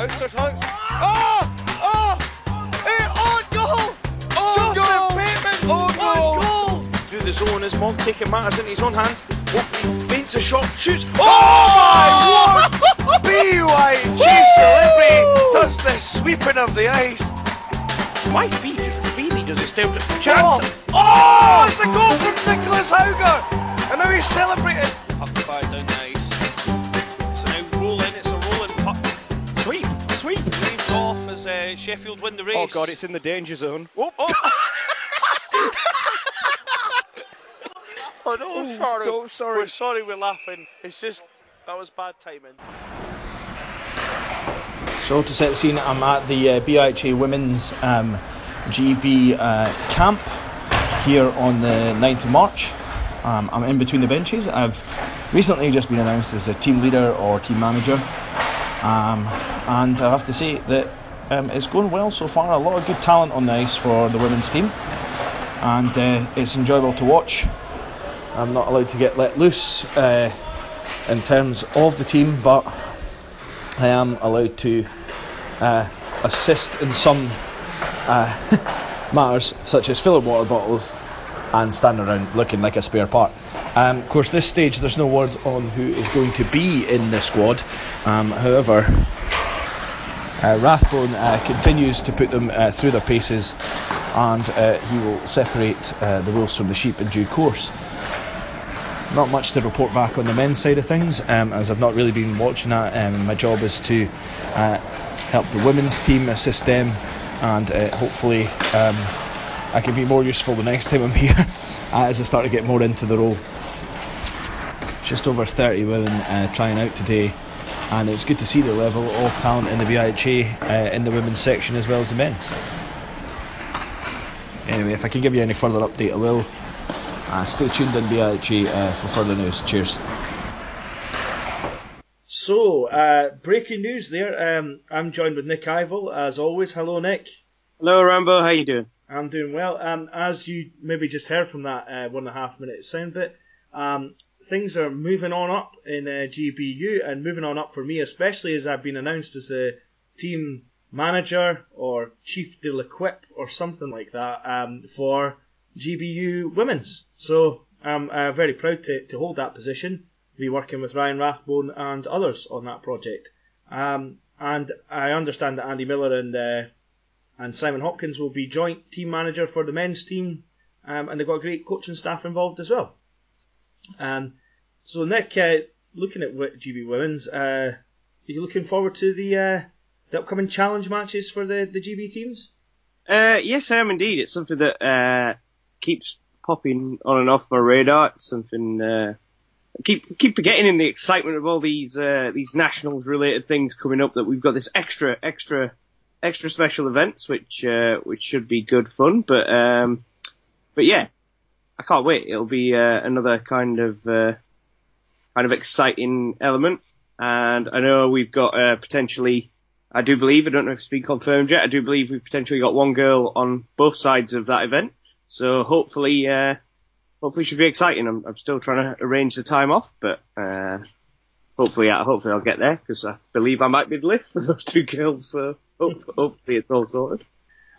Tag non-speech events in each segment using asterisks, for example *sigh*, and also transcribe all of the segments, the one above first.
Outstretched out. Oh! Oh! Hey, on goal! Oh, Joseph goal! Bateman! Oh, on goal! goal! Through the zone as Monk taking matters into his own hands. Hopefully feints a shot, shoots. Oh, oh my *laughs* word! BYG celebrity does the sweeping of the ice. My feet is speedy, does it still Oh, chance? oh, it's a goal from Nicholas Hauger! And now he's celebrating. As uh, Sheffield win the race. Oh god, it's in the danger zone. Oh, oh *laughs* no, Oh, sorry. no, sorry. We're sorry we're laughing. It's just, that was bad timing. So to set the scene, I'm at the uh, BIHA Women's um, GB uh, camp here on the 9th of March. Um, I'm in between the benches. I've recently just been announced as a team leader or team manager, um, and I have to say that um, it's going well so far. A lot of good talent on the ice for the women's team, and uh, it's enjoyable to watch. I'm not allowed to get let loose uh, in terms of the team, but I am allowed to uh, assist in some uh, *laughs* matters, such as filling water bottles and standing around looking like a spare part. Um, of course, this stage there's no word on who is going to be in the squad. Um, however, uh, Rathbone uh, continues to put them uh, through their paces, and uh, he will separate uh, the wolves from the sheep in due course. Not much to report back on the men's side of things, um, as I've not really been watching that. Um, my job is to uh, help the women's team, assist them, and hopefully um, I can be more useful the next *laughs* time I'm here as I start to get more into the role. Just over 30 women trying out today, and it's good to see the level of talent in the BIHA uh, in the women's section as well as the men's. Anyway, if I can give you any further update, I will. Uh, stay tuned in BIHA uh, for further news. Cheers. So, uh, breaking news there. Um, I'm joined with Nick Ivel, as always. Hello, Nick. Hello, Rambo. How you doing? I'm doing well. Um, as you maybe just heard from that uh, one and a half minute sound bit, um, things are moving on up in uh, GBU and moving on up for me, especially as I've been announced as a team manager or chief de l'equipe or something like that um, for GBU Women's. So I'm uh, very proud to, to hold that position, be working with Ryan Rathbone and others on that project. Um, and I understand that Andy Miller and uh, and Simon Hopkins will be joint team manager for the men's team, um, and they've got a great coaching staff involved as well. Um, so Nick, uh, looking at GB Women's, uh, are you looking forward to the uh, the upcoming challenge matches for the, the GB teams? Uh, yes, I am indeed. It's something that uh, keeps popping on and off my radar. It's something uh, I keep keep forgetting in the excitement of all these uh, these nationals related things coming up that we've got this extra extra extra special events which uh, which should be good fun. But um, but yeah, I can't wait. It'll be uh, another kind of uh, kind of exciting element. And I know we've got uh, potentially, I do believe, I don't know if it's been confirmed yet, I do believe we've potentially got one girl on both sides of that event. So hopefully, uh, hopefully it should be exciting. I'm, I'm still trying to arrange the time off, but, uh, hopefully, yeah, hopefully I'll get there because I believe I might be the lift for *laughs* those two girls. So hope, hopefully it's all sorted.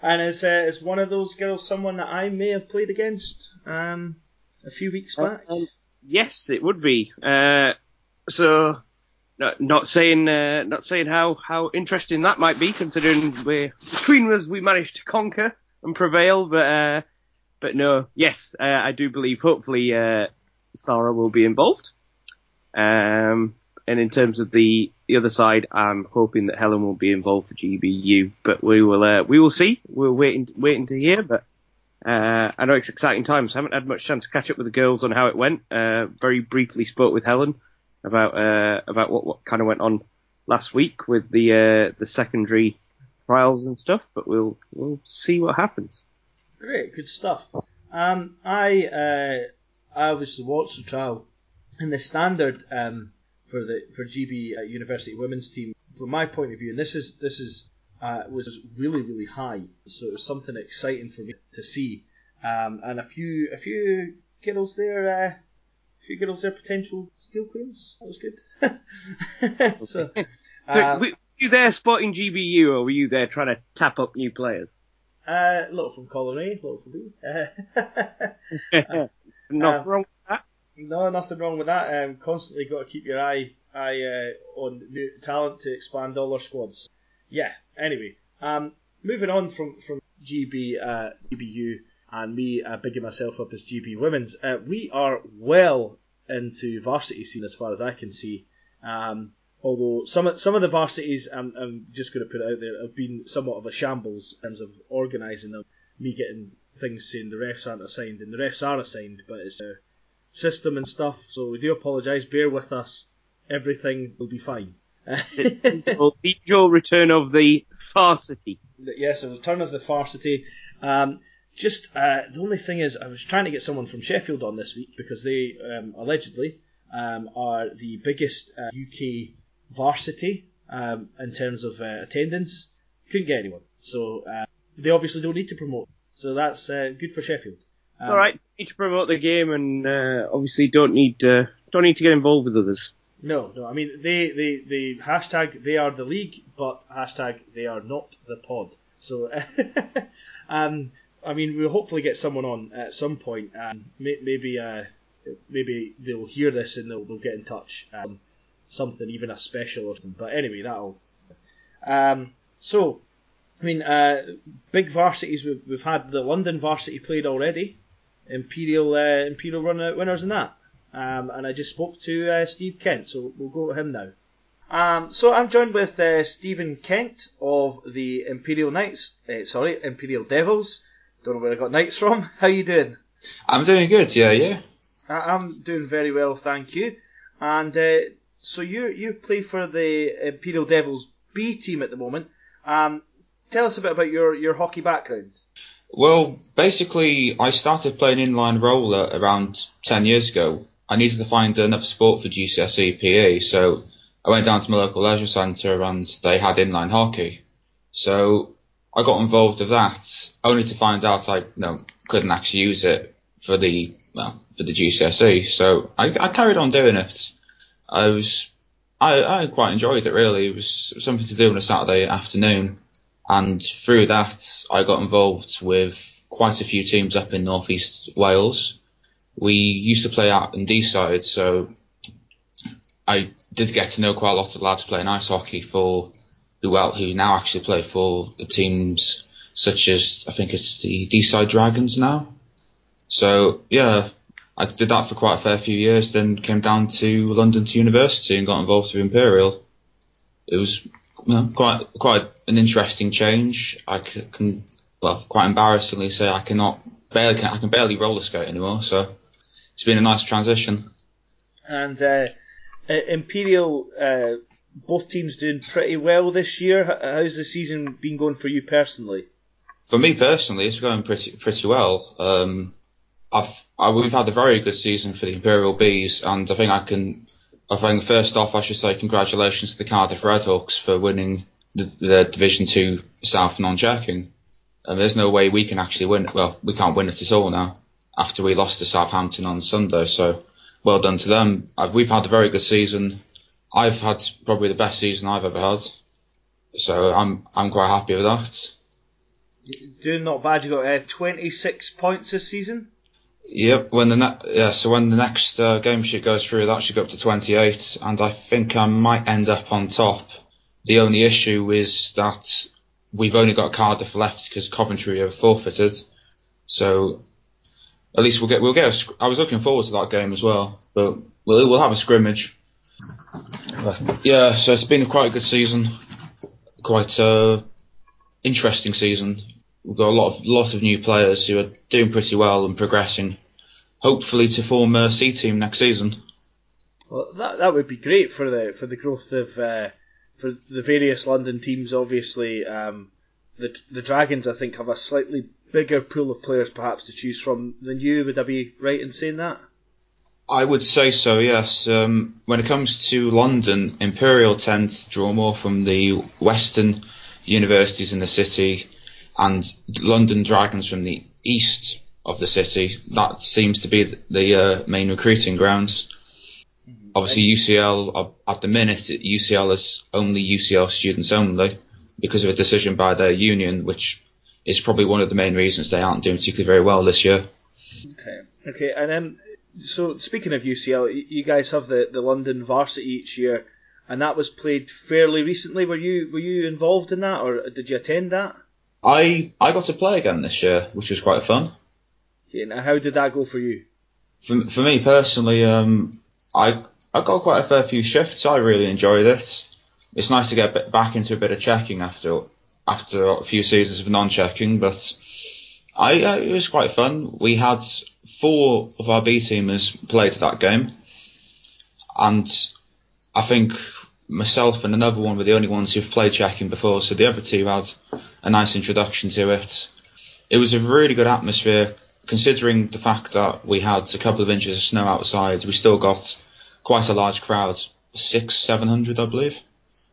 And is uh, is one of those girls someone that I may have played against um, a few weeks back? Um, yes, it would be. Uh, so, no, not saying, uh, not saying how, how interesting that might be, considering we between us we managed to conquer and prevail, but, uh, but no, yes, uh, I do believe hopefully, uh, Sarah will be involved. Um, and in terms of the, the other side, I'm hoping that Helen will be involved for GBU, but we will, uh, we will see. We're waiting, waiting to hear, but, uh, I know it's exciting times. I haven't had much chance to catch up with the girls on how it went. Uh, very briefly spoke with Helen about, uh, about what, what kind of went on last week with the, uh, the secondary trials and stuff, but we'll, we'll see what happens. Great, good stuff. Um, I uh, I obviously watched the trial, and the standard um, for the for GB uh, University women's team, from my point of view, and this is this is uh, was really really high. So it was something exciting for me to see, um, and a few a few girls there, uh, a few girls there, potential steel queens. That was good. *laughs* so. *laughs* So uh, we, you there spotting GBU, or were you there trying to tap up new players? Uh, a little from column A, a little from B. Uh, Not Um, wrong with that. no, nothing wrong with that. Um, constantly got to keep your eye eye uh, on new talent to expand all our squads. Yeah. Anyway, um, moving on from from GB uh, GBU and me uh, bigging myself up as GB Women's, uh, we are well into varsity scene as far as I can see. Um, although some of, some of the varsities, I'm, I'm just going to put it out there, have been somewhat of a shambles in terms of organising them. Me getting things saying the refs aren't assigned, and the refs are assigned, but it's a system and stuff. So we do apologise. Bear with us. Everything will be fine. The usual return of the Farsity. yes, a return of the Farsity. Um, just uh, the only thing is, I was trying to get someone from Sheffield on this week because they um, allegedly um, are the biggest uh, UK varsity um, in terms of uh, attendance. Couldn't get anyone, so uh, they obviously don't need to promote. So that's uh, good for Sheffield. Um, All right, need to promote the game, and uh, obviously don't need uh, don't need to get involved with others. No, no. I mean, they, they, they hashtag they are the league, but hashtag they are not the pod. So, *laughs* um, I mean, we'll hopefully get someone on at some point. Um, may, maybe, uh, maybe they'll hear this and they'll, they'll get in touch. Um, something, even a special or something. But anyway, that'll. Um, so, I mean, uh, big varsities. We've, we've had the London varsity played already. Imperial, uh, Imperial run winners in that. Um, and I just spoke to uh, Steve Kent, so we'll go to him now. Um, so I'm joined with uh, Stephen Kent of the Imperial Knights, uh, sorry, Imperial Devils. Don't know where I got Knights from. *laughs* How you doing? I'm doing good, yeah, yeah. I- I'm doing very well, thank you. And uh, so you you play for the Imperial Devils B team at the moment. Um, tell us a bit about your, your hockey background. Well, basically, I started playing inline roller around 10 years ago. I needed to find another sport for GCSE PE, so I went down to my local leisure centre and they had inline hockey. So I got involved with that, only to find out I you know, couldn't actually use it for the well for the GCSE. So I, I carried on doing it. I was I, I quite enjoyed it really. It was something to do on a Saturday afternoon, and through that I got involved with quite a few teams up in northeast Wales. We used to play out in Deeside, so I did get to know quite a lot of lads playing ice hockey for who well who now actually play for the teams such as I think it's the Deeside Dragons now. So yeah, I did that for quite a fair few years. Then came down to London to university and got involved with Imperial. It was you know, quite quite an interesting change. I can well quite embarrassingly say I cannot barely I can barely roller skate anymore. So it's been a nice transition. And uh, Imperial, uh, both teams doing pretty well this year. How's the season been going for you personally? For me personally, it's going pretty pretty well. Um, I've I, we've had a very good season for the Imperial Bees, and I think I can. I think first off, I should say congratulations to the Cardiff Redhawks for winning the, the Division Two South non-checking. And there's no way we can actually win. Well, we can't win it at all now after we lost to Southampton on Sunday. So well done to them. Uh, We've had a very good season. I've had probably the best season I've ever had. So I'm I'm quite happy with that. Doing not bad. You got uh, 26 points this season. Yep. When the ne- yeah, so when the next uh, game sheet goes through, that should go up to 28, and I think I might end up on top. The only issue is that we've only got Cardiff left because Coventry have forfeited. So at least we'll get we'll get. A, I was looking forward to that game as well, but we'll we'll have a scrimmage. But, yeah, so it's been quite a good season, quite a interesting season. We've got a lot of lot of new players who are doing pretty well and progressing. Hopefully to form a C team next season. Well, that that would be great for the for the growth of uh, for the various London teams. Obviously, um, the the Dragons I think have a slightly bigger pool of players perhaps to choose from than you. Would I be right in saying that? I would say so, yes. Um, when it comes to London, Imperial tend to draw more from the Western universities in the city, and London Dragons from the east of the city. That seems to be the, the uh, main recruiting grounds. Obviously, UCL uh, at the minute, UCL is only UCL students only because of a decision by their union, which is probably one of the main reasons they aren't doing particularly very well this year. Okay. Okay. And then, so speaking of UCL, you guys have the, the London Varsity each year, and that was played fairly recently. Were you were you involved in that, or did you attend that? I I got to play again this year, which was quite fun. Yeah, now how did that go for you? For, for me personally, um, I I got quite a fair few shifts. I really enjoyed it. It's nice to get back into a bit of checking after after a few seasons of non-checking, but I uh, it was quite fun. We had four of our B teamers play to that game, and I think myself and another one were the only ones who've played checking before, so the other two had a nice introduction to it. It was a really good atmosphere, considering the fact that we had a couple of inches of snow outside. We still got quite a large crowd, six, seven hundred, I believe.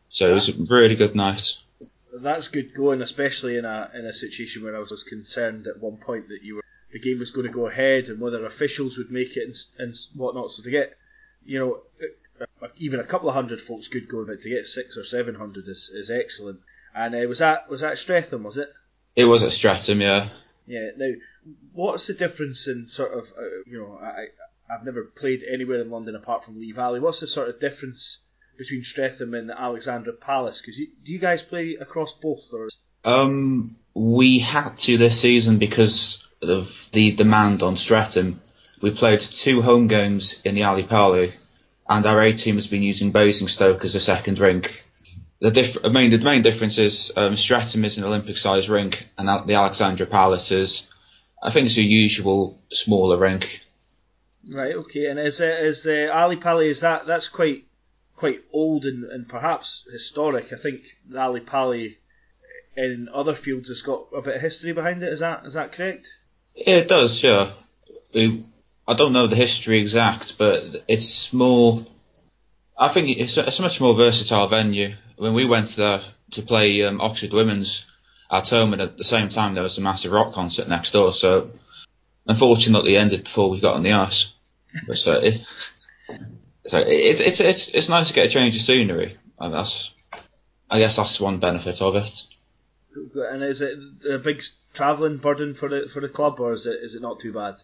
So it was a really good night. That's good going, especially in a in a situation where I was concerned at one point that you were the game was going to go ahead and whether officials would make it and, and whatnot. So to get, you know, even a couple of hundred folks good going, but to get six or seven hundred is, is excellent. And uh, was that was that Streatham? Was it? It was at Streatham, yeah. Yeah. Now, what's the difference in sort of uh, you know I I've never played anywhere in London apart from Lee Valley. What's the sort of difference between Streatham and Alexandra Palace? Because do you guys play across both? Or? Um, we had to this season because of the demand on Streatham. We played two home games in the Ali Pali, and our A team has been using Basingstoke as a second rink. The, diff- I mean, the main difference is um, Streatham is an Olympic-sized rink, and the Alexandra Palace is, I think, it's a usual smaller rink. Right. Okay. And is uh, is uh, Ali Pali is that that's quite quite old and, and perhaps historic. I think Ali Pali in other fields has got a bit of history behind it. Is that is that correct? Yeah, it does. Yeah. I don't know the history exact, but it's more. I think it's a, it's a much more versatile venue. When we went there to play um, Oxford Women's at home, and at the same time there was a massive rock concert next door, so unfortunately ended before we got on the ice. so, it, so it's it's it's it's nice to get a change of scenery, and that's I guess that's one benefit of it. And is it a big travelling burden for the for the club, or is it is it not too bad?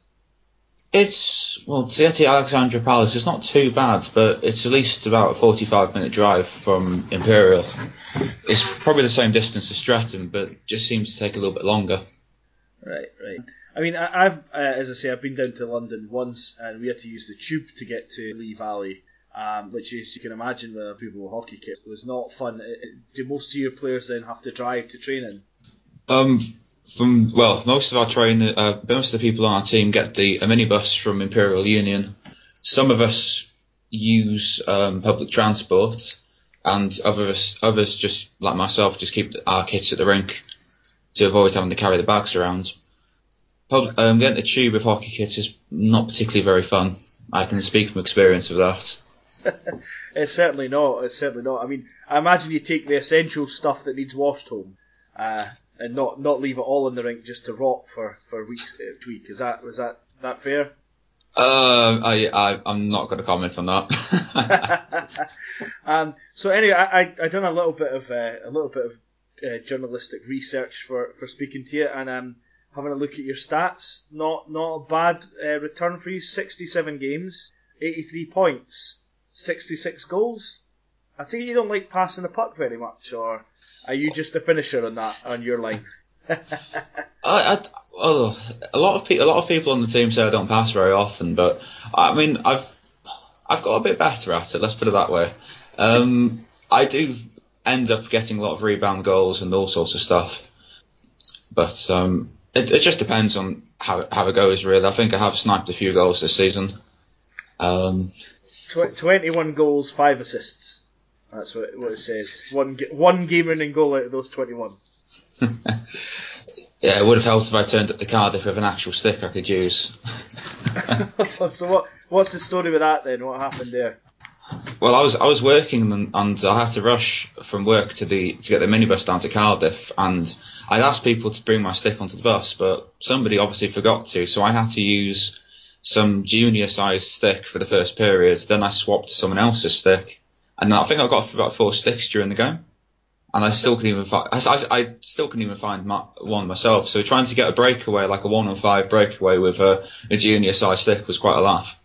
It's well, to get to Alexandra Palace, it's not too bad, but it's at least about a forty-five minute drive from Imperial. It's probably the same distance as Streatham, but just seems to take a little bit longer. Right, right. I mean, I, have uh, as I say, I've been down to London once, and we had to use the tube to get to Lee Valley, um, which, as you can imagine, with people with hockey kit, was not fun. Do most of your players then have to drive to training? Um, from well, most of our train, uh, most of the people on our team get the a minibus from Imperial Union. Some of us use um, public transport, and others others just like myself just keep our kits at the rink to avoid having to carry the bags around. Pub, um, getting a tube with hockey kits is not particularly very fun. I can speak from experience of that. *laughs* it's certainly not. It's certainly not. I mean, I imagine you take the essential stuff that needs washed home, uh, and not not leave it all in the rink just to rot for for weeks uh, week. Is that was that that fair? Uh, I, I I'm not going to comment on that. *laughs* um, so anyway, I, I I done a little bit of uh, a little bit of uh, journalistic research for for speaking to you, and um, having a look at your stats, not not a bad uh, return for you. Sixty-seven games, eighty-three points, sixty-six goals. I think you don't like passing the puck very much, or are you just a finisher on that on your line? *laughs* I, I, oh, a lot of pe- a lot of people on the team say I don't pass very often, but I mean I've I've got a bit better at it. Let's put it that way. Um, I do end up getting a lot of rebound goals and all sorts of stuff, but um, it, it just depends on how how it goes. Really, I think I have sniped a few goals this season. Um, Tw- Twenty-one goals, five assists. That's what, what it says. One one game winning goal out of those twenty-one. *laughs* yeah, it would have helped if I turned up the Cardiff with an actual stick I could use. *laughs* so what what's the story with that then? What happened there? Well, I was I was working and, and I had to rush from work to the to get the minibus down to Cardiff, and I'd asked people to bring my stick onto the bus, but somebody obviously forgot to, so I had to use some junior sized stick for the first period. Then I swapped to someone else's stick, and I think I got about four sticks during the game. And I still couldn't even find. I, I, still couldn't even find my, one myself. So trying to get a breakaway, like a one on five breakaway with a, a junior sized stick, was quite a laugh.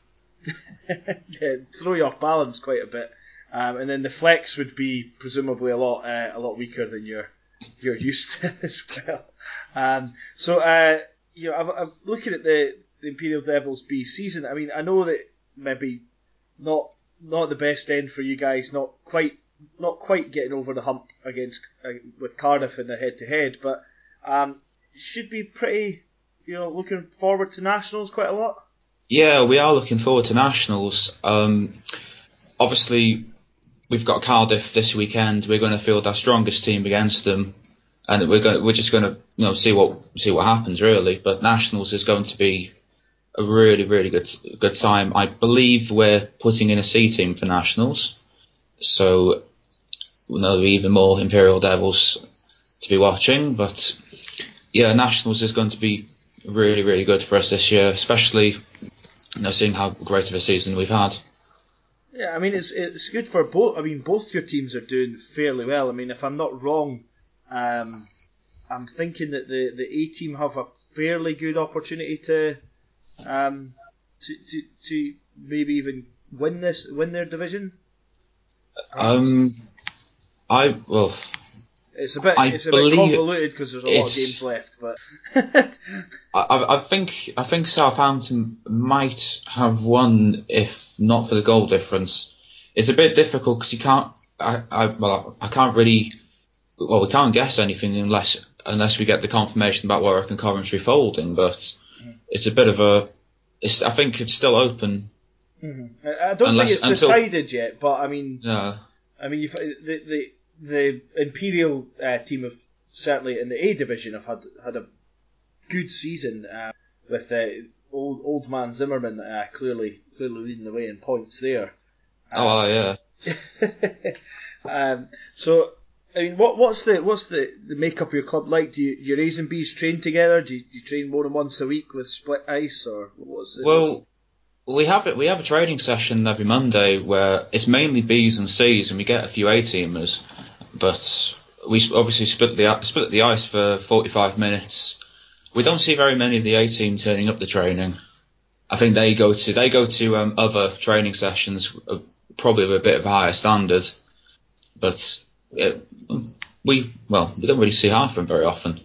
*laughs* yeah, throw you off balance quite a bit. Um, and then the flex would be presumably a lot uh, a lot weaker than you're you're used *laughs* to as well. Um, so uh, you know, I'm, I'm looking at the, the Imperial Devils B season. I mean, I know that maybe not not the best end for you guys, not quite not quite getting over the hump against uh, with Cardiff in the head to head, but um, should be pretty you know looking forward to nationals quite a lot. Yeah, we are looking forward to nationals. Um, obviously, we've got Cardiff this weekend. We're going to field our strongest team against them, and we're going we're just going to you know see what see what happens really. But nationals is going to be a really really good good time. I believe we're putting in a C team for nationals, so there'll be even more Imperial Devils to be watching. But yeah, nationals is going to be really really good for us this year, especially you know seeing how great of a season we've had. Yeah, I mean it's it's good for both. I mean both your teams are doing fairly well. I mean if I'm not wrong, um, I'm thinking that the the A team have a fairly good opportunity to, um, to, to, to maybe even win this win their division. Um, I well, It's a bit I it's a bit convoluted because there's a lot of games left, but *laughs* I, I think I think Southampton might have won if not for the goal difference. It's a bit difficult because you can't. I, I well I can't really. Well, we can't guess anything unless unless we get the confirmation about Warwick and Coventry folding. But mm-hmm. it's a bit of a. It's, I think it's still open. Mm-hmm. I I don't Unless- think it's until- decided yet. But I mean, Yeah. I mean, the the the Imperial uh, team have certainly in the A division have had had a good season uh, with uh, old old man Zimmerman uh, clearly clearly leading the way in points there. Oh yeah. *laughs* Um, so. I mean, what what's the what's the, the makeup of your club like? Do you, your A's and B's train together? Do you, do you train more than once a week with split ice, or what's it? Well, we have it. We have a training session every Monday where it's mainly B's and C's, and we get a few A teamers. But we obviously split the split the ice for 45 minutes. We don't see very many of the A team turning up the training. I think they go to they go to um, other training sessions, uh, probably with a bit of a higher standard. But it, we well, we don't really see half of them very often.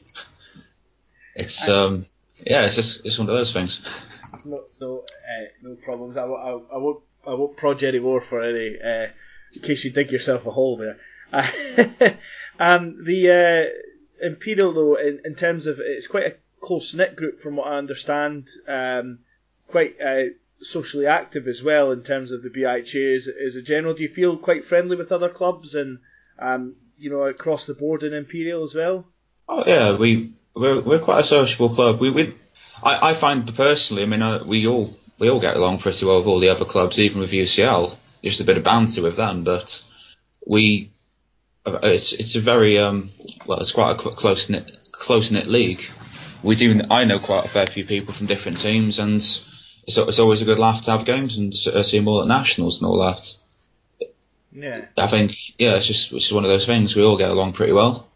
It's um yeah, it's just it's one of those things. no no uh, no problems. I, won't- I, I won't I won't prod you anymore for any uh, in case you dig yourself a hole there. *laughs* Um, the uh, Imperial though, in, in terms of it's quite a close knit group from what I understand. Um, quite uh, socially active as well in terms of the BIHA as, as a general. Do you feel quite friendly with other clubs and um, you know across the board in Imperial as well? Oh yeah, we we're, we're quite a sociable club. We, we I, I find personally, I mean, we all we all get along pretty well with all the other clubs, even with UCL. Just a bit of banter with them, but we it's it's a very um well, it's quite a close knit close knit league. We do I know quite a fair few people from different teams, and it's, it's always a good laugh to have games and uh, see them all at nationals and all that. Yeah. I think yeah, it's just it's just one of those things. We all get along pretty well.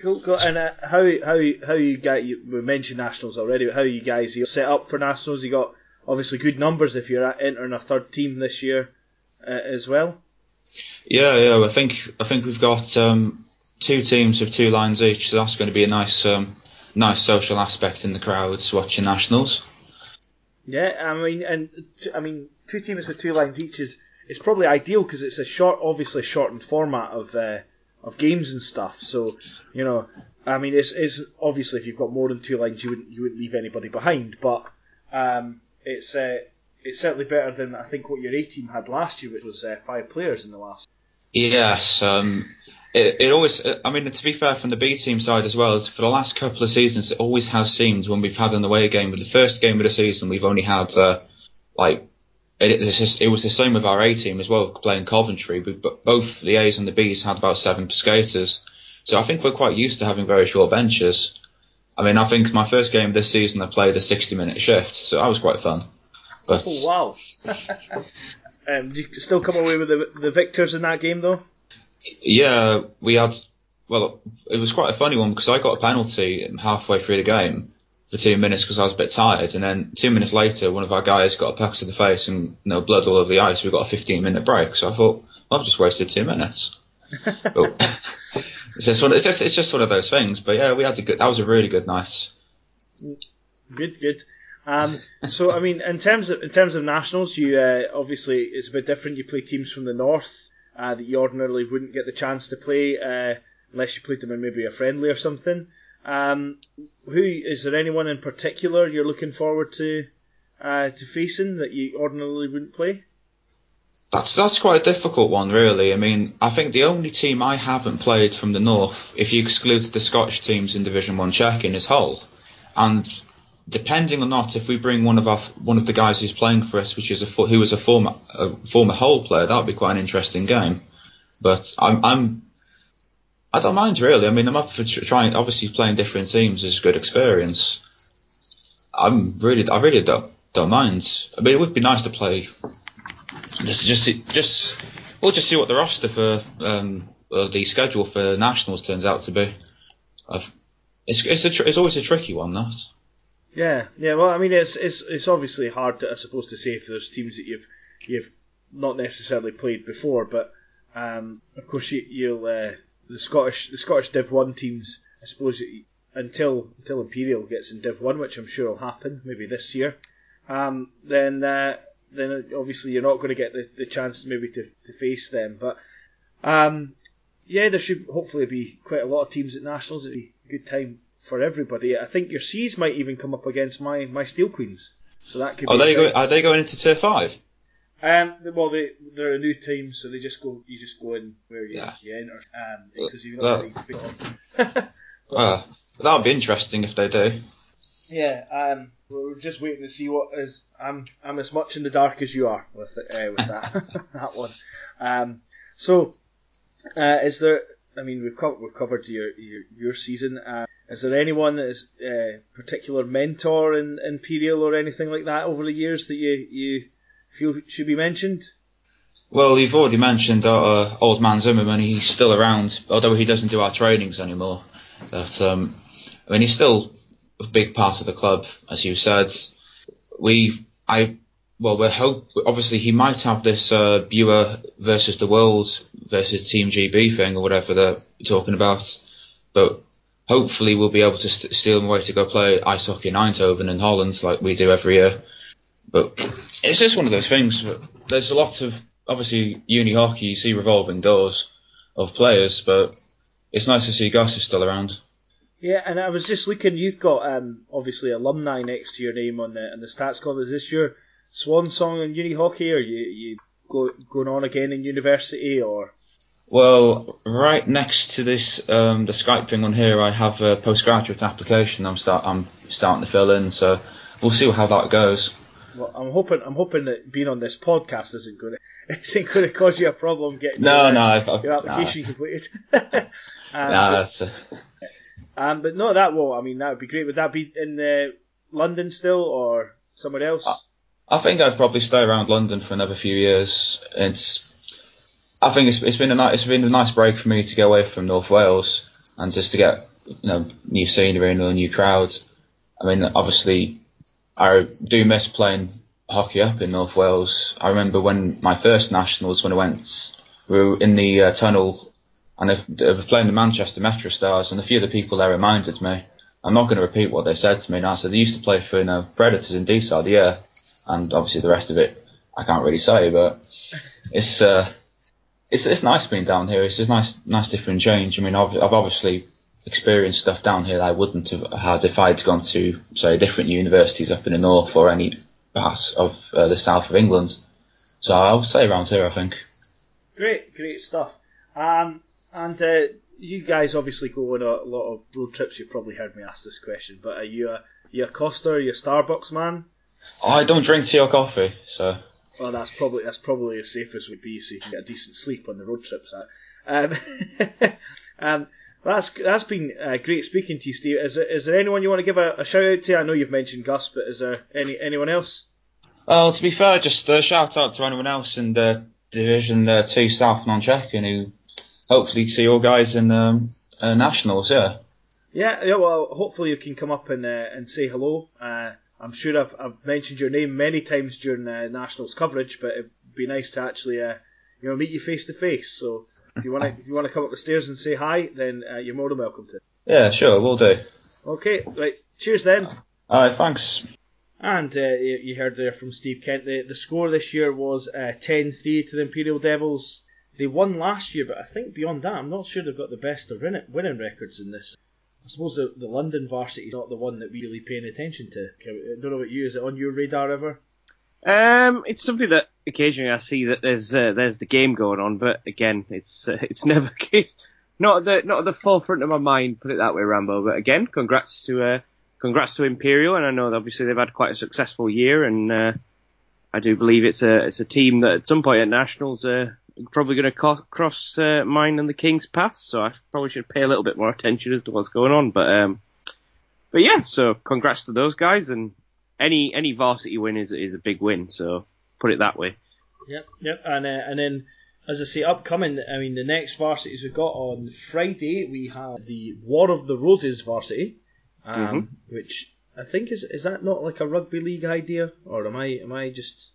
Cool, cool. And uh, how how how you got you we mentioned nationals already, but how you guys you set up for nationals? You got obviously good numbers if you're entering a third team this year uh, as well. Yeah, yeah. I think I think we've got um, two teams with two lines each, so that's going to be a nice um, nice social aspect in the crowds watching nationals. Yeah, I mean, and t- I mean, two teams with two lines each is is probably ideal because it's a short, obviously shortened format of uh, of games and stuff. So you know, I mean, it's, it's obviously if you've got more than two lines, you wouldn't you wouldn't leave anybody behind. But um, it's uh, it's certainly better than I think what your A team had last year, which was uh, five players in the last. Yes, um, it, it always. I mean, to be fair, from the B team side as well, for the last couple of seasons, it always has seemed when we've had an away game. With the first game of the season, we've only had uh, like it, it's just, it was the same with our A team as well, playing Coventry. We, but both the A's and the B's had about seven skaters, so I think we're quite used to having very short benches. I mean, I think my first game this season I played a 60 minute shift, so that was quite fun. But Oh wow! *laughs* um, did you still come away with the, the victors in that game though? yeah, we had. Well, it was quite a funny one because I got a penalty halfway through the game for two minutes because I was a bit tired, and then two minutes later, one of our guys got a puck to the face and you know, blood all over the ice. We got a 15 minute break, so I thought well, I've just wasted two minutes. *laughs* but it's just one. It's just it's just one of those things. But yeah, we had a good. That was a really good night. Good, good. Um, so I mean, in terms of in terms of nationals, you uh, obviously it's a bit different. You play teams from the north uh, that you ordinarily wouldn't get the chance to play uh, unless you played them in maybe a friendly or something. Um, who is there anyone in particular you're looking forward to uh, to facing that you ordinarily wouldn't play? That's that's quite a difficult one, really. I mean, I think the only team I haven't played from the north, if you exclude the Scottish teams in Division One checking, is Hull. And depending or not, if we bring one of our one of the guys who's playing for us, which is a who was a former a former Hull player, that would be quite an interesting game. But I'm I'm I don't mind really. I mean, I'm up for trying. Obviously, playing different teams is a good experience. I'm really I really don't don't mind. I mean, it would be nice to play just just just we'll just see what the roster for um the schedule for nationals turns out to be. I've, it's it's a tr- it's always a tricky one that. Yeah, yeah. Well, I mean, it's it's it's obviously hard, to, I suppose, to say if there's teams that you've you've not necessarily played before, but um, of course you, you'll uh, the Scottish the Scottish Div One teams. I suppose until until Imperial gets in Div One, which I'm sure will happen maybe this year, um, then uh, then obviously you're not going to get the, the chance maybe to, to face them. But um, yeah, there should hopefully be quite a lot of teams at nationals. It'd be a good time for everybody. I think your C's might even come up against my, my Steel Queens. So that could Are be they go, are they going into tier five? Um, well, they they're a new team, so they just go. You just go in where you, Yeah. you enter, um, because you've Well- not on. Uh, that would be interesting if they do. Yeah, um, we're just waiting to see what is. I'm I'm as much in the dark as you are with uh, with that *laughs* that one. Um, so, uh, is there? I mean, we've co- we've covered your your, your season. Uh, is there anyone that is a particular mentor in Imperial or anything like that over the years that you you feel should be mentioned? Well, you've already mentioned uh, uh, old man Zimmerman. He's still around, although he doesn't do our trainings anymore. But um, I mean, he's still a big part of the club, as you said. We, I, well, we're hope. Obviously, he might have this uh, versus the world versus Team GB thing or whatever they're talking about. But hopefully, we'll be able to st- steal him away to go play ice hockey in Eindhoven in Holland, like we do every year. But it's just one of those things. There's a lot of obviously uni hockey. You see revolving doors of players, but it's nice to see Gus is still around. Yeah, and I was just looking. You've got um, obviously alumni next to your name on the on the stats call. Is this your swan song in uni hockey, or you you go, going on again in university, or Well, right next to this, um, the Skype thing on here, I have a postgraduate application. I'm start I'm starting to fill in, so we'll see how that goes. well, I'm hoping I'm hoping that being on this podcast isn't going *laughs* to isn't going to cause you a problem getting No, your, no, I've, your application completed. *laughs* *laughs* um, Nah, that's, uh, um, but no, that will. I mean, that would be great. Would that be in uh, London still, or somewhere else? I think I'd probably stay around London for another few years. It's, I think it's, it's been a nice, it's been a nice break for me to go away from North Wales and just to get, you know, new scenery and a new crowd. I mean, obviously, I do miss playing hockey up in North Wales. I remember when my first nationals, when I went, we were in the uh, tunnel and they were playing the Manchester Metro Stars, and a few of the people there reminded me. I'm not going to repeat what they said to me now. So they used to play for you know, Predators in Deeside, yeah, and obviously the rest of it I can't really say, but it's uh, it's it's nice being down here. It's a nice nice different change. I mean, I've, I've obviously experienced stuff down here that I wouldn't have had if I'd gone to say different universities up in the north or any parts of uh, the south of England. So I'll stay around here, I think. Great, great stuff. Um, and uh, you guys obviously go on a lot of road trips. You've probably heard me ask this question, but are you a you a Costa? Are you a Starbucks man? I don't drink tea or coffee, so Well, that's probably that's probably as safe as would be, so you can get a decent sleep on the road trips. That. Um, *laughs* um, That's that's been uh, great speaking to you, Steve. Is, there- is there anyone you want to give a, a shout out to? I know you've mentioned Gus, but is there any anyone else? Well, to be fair, just uh, shout out to anyone else in the Division uh, 2 South non-checking who hopefully see all guys in um, uh, Nationals, yeah. Yeah, yeah. Well, hopefully you can come up and uh, and say hello. Uh, I'm sure I've, I've mentioned your name many times during uh, Nationals coverage, but it'd be nice to actually uh, you know meet you face to face. So if you want to you want to come up the stairs and say hi, then uh, you're more than welcome to. Yeah, sure, we'll do. Okay, right. Cheers then. Alright, thanks. And uh, you you heard there from Steve Kent. The, the score this year was uh, 10-3 to the Imperial Devils. They won last year, but I think beyond that, I'm not sure they've got the best of winning records in this. I suppose the, the London varsity is not the one that we're really paying attention to. I don't know about you. Is it on your radar ever? Um, it's something that occasionally I see that there's uh, there's the game going on, but again, it's uh, *laughs* it's never *laughs* it's not the not at the forefront of my mind. Put it that way, Rambo. But again, congrats to uh, congrats to Imperial, and I know obviously they've had quite a successful year, and uh, I do believe it's a it's a team that at some point at nationals uh, probably going to co- cross uh, mine and the Kings' path. So I probably should pay a little bit more attention as to what's going on. But um, but yeah, so congrats to those guys, and any any varsity win is is a big win. So put it that way. Yep, yep. And uh, and then, as I say, upcoming. I mean, the next varsities we've got on Friday, we have the War of the Roses varsity, um, which I think is is that not like a rugby league idea, or am I am I just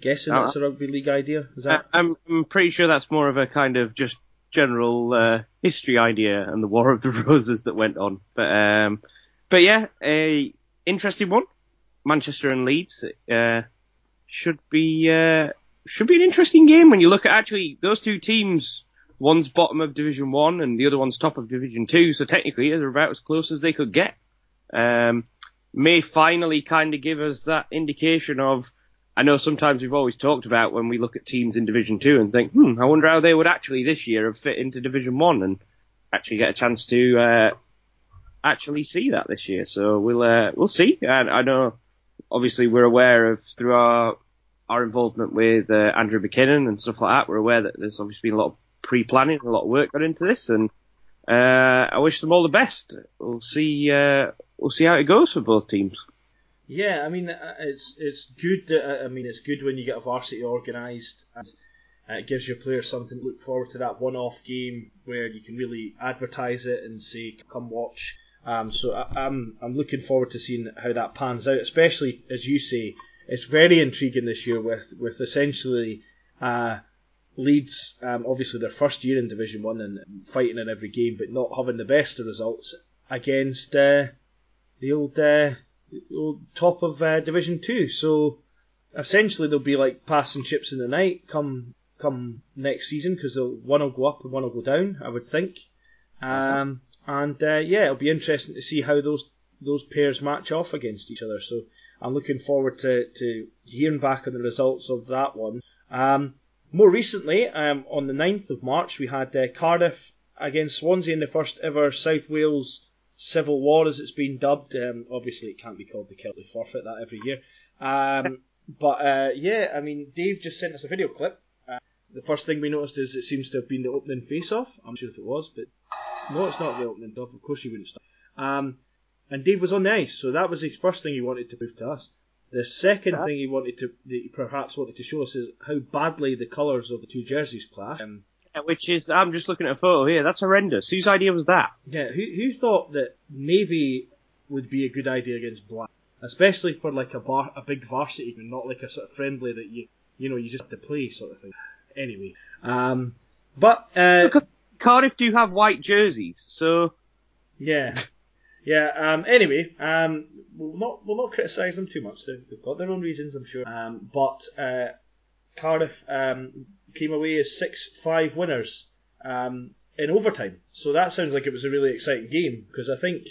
guessing Uh, that's a rugby league idea? Is that? I'm I'm pretty sure that's more of a kind of just general uh, history idea and the War of the *laughs* Roses that went on. But um, but yeah, a interesting one. Manchester and Leeds uh, should be uh, should be an interesting game when you look at actually those two teams. One's bottom of Division One and the other one's top of Division Two, so technically they're about as close as they could get. Um, may finally kind of give us that indication of. I know sometimes we've always talked about when we look at teams in Division Two and think, hmm, I wonder how they would actually this year have fit into Division One and actually get a chance to uh, actually see that this year. So we'll uh, we'll see. And I know obviously we're aware of through our our involvement with uh, Andrew McKinnon and stuff like that. We're aware that there's obviously been a lot of pre-planning, a lot of work gone into this, and uh, I wish them all the best. We'll see. Uh, we'll see how it goes for both teams. Yeah, I mean, uh, it's it's good. Uh, I mean, it's good when you get a varsity organised and uh, it gives your players something to look forward to. That one-off game where you can really advertise it and say, "Come watch." Um, so I, I'm I'm looking forward to seeing how that pans out. Especially as you say, it's very intriguing this year with with essentially uh, Leeds, um, obviously their first year in Division One and fighting in every game, but not having the best of results against uh, the old. Uh, top of uh, Division Two. So essentially, they'll be like passing chips in the night come come next season because one will go up and one will go down. I would think. Um, and uh, yeah, it'll be interesting to see how those those pairs match off against each other. So I'm looking forward to, to hearing back on the results of that one. Um, more recently, um, on the 9th of March, we had uh, Cardiff against Swansea in the first ever South Wales Civil War, as it's been dubbed. Um, obviously, it can't be called the Kelly Forfeit that every year. Um, but uh, yeah, I mean, Dave just sent us a video clip. Uh, the first thing we noticed is it seems to have been the opening face-off. I'm sure if it was, but no, it's not the opening face-off. Of course, you wouldn't stop. Um, and Dave was on the ice, so that was the first thing he wanted to prove to us. The second thing he wanted to, that he perhaps wanted to show us, is how badly the colours of the two jerseys clash. Um, Which is, I'm just looking at a photo here. That's horrendous. Whose idea was that? Yeah, who who thought that navy would be a good idea against black, especially for like a bar, a big varsity game, not like a sort of friendly that you you know you just have to play sort of thing. Anyway, um, but uh, Cardiff do have white jerseys, so yeah, yeah. Um, anyway, um, we'll not we'll not criticise them too much. They've, they've got their own reasons, I'm sure. Um, but uh, Cardiff um, came away as six five winners um, in overtime. So that sounds like it was a really exciting game because I think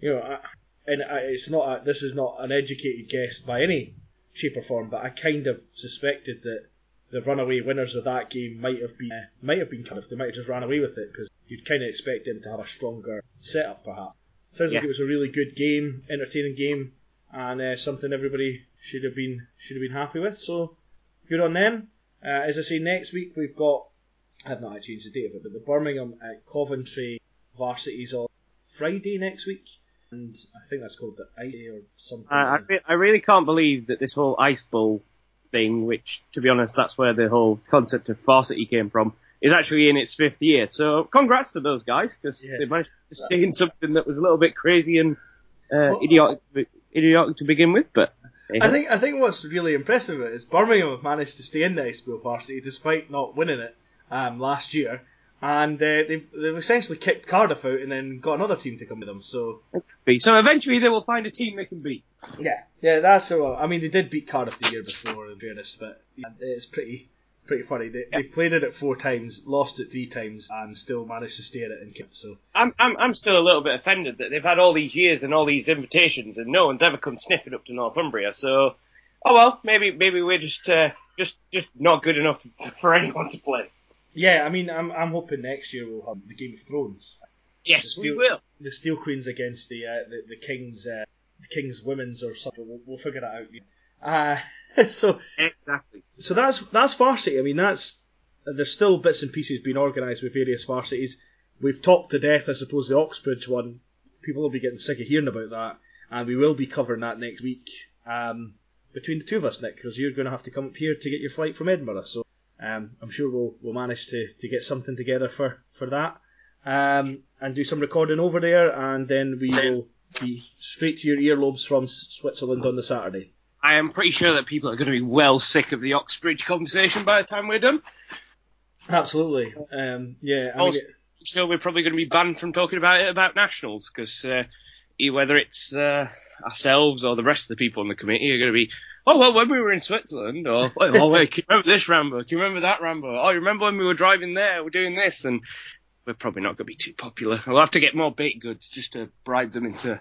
you know, I, and I, it's not a, this is not an educated guess by any shape or form, but I kind of suspected that the runaway winners of that game might have been uh, might have been Cardiff. They might have just ran away with it because you'd kind of expect them to have a stronger setup, perhaps. Sounds like it was a really good game, entertaining game, and uh, something everybody should have been should have been happy with. So good on them. Uh, as I say, next week we've got I've not actually changed the date of it, but the Birmingham at Coventry varsities on Friday next week, and I think that's called the Ice Day or something. I, I, I really can't believe that this whole Ice Bowl thing, which, to be honest, that's where the whole concept of varsity came from, is actually in its fifth year. So congrats to those guys, because Yeah. they managed to stay in something that was a little bit crazy and uh, Well, idiotic, idiotic to begin with, but I think I think what's really impressive is Birmingham have managed to stay in the Ice Bowl varsity despite not winning it um, last year, and uh, they've they've essentially kicked Cardiff out and then got another team to come with them. So so eventually they will find a team they can beat. yeah, yeah, that's uh, I mean they did beat Cardiff the year before in fairness, but it's pretty pretty funny. They, They've played it at four times, lost it three times, and still managed to stay at it and keep. So I'm, I'm, I'm still a little bit offended that they've had all these years and all these invitations and no one's ever come sniffing up to Northumbria. So, oh well, maybe maybe we're just uh, just just not good enough to, *laughs* for anyone to play. yeah, I mean I'm I'm hoping next year we'll have the Game of Thrones. Yes, The we Steel- will. the Steel Queens against the uh, the, the Kings uh, the Kings Women's or something. We'll, we'll figure that out. Uh, *laughs* so Exactly. so that's that's varsity. I mean that's there's still bits and pieces being organised with various varsities. We've talked to death, I suppose, the Oxbridge one. People will be getting sick of hearing about that, and we will be covering that next week um, between the two of us, Nick, because you're going to have to come up here to get your flight from Edinburgh. So um, I'm sure we'll we'll manage to, to get something together for for that, um, and do some recording over there, and then we will be straight to your earlobes from Switzerland on the Saturday. I am pretty sure that people are going to be well sick of the Oxbridge conversation by the time we're done. Absolutely, um, yeah. I mean, Also, it- so we're probably going to be banned from talking about it about nationals because uh, whether it's uh, ourselves or the rest of the people on the committee are going to be, oh well, when we were in Switzerland, or oh wait, can you remember this Rambo? Can you remember that Rambo? Oh, you remember when we were driving there? We're doing this, and we're probably not going to be too popular. We'll have to get more baked goods just to bribe them into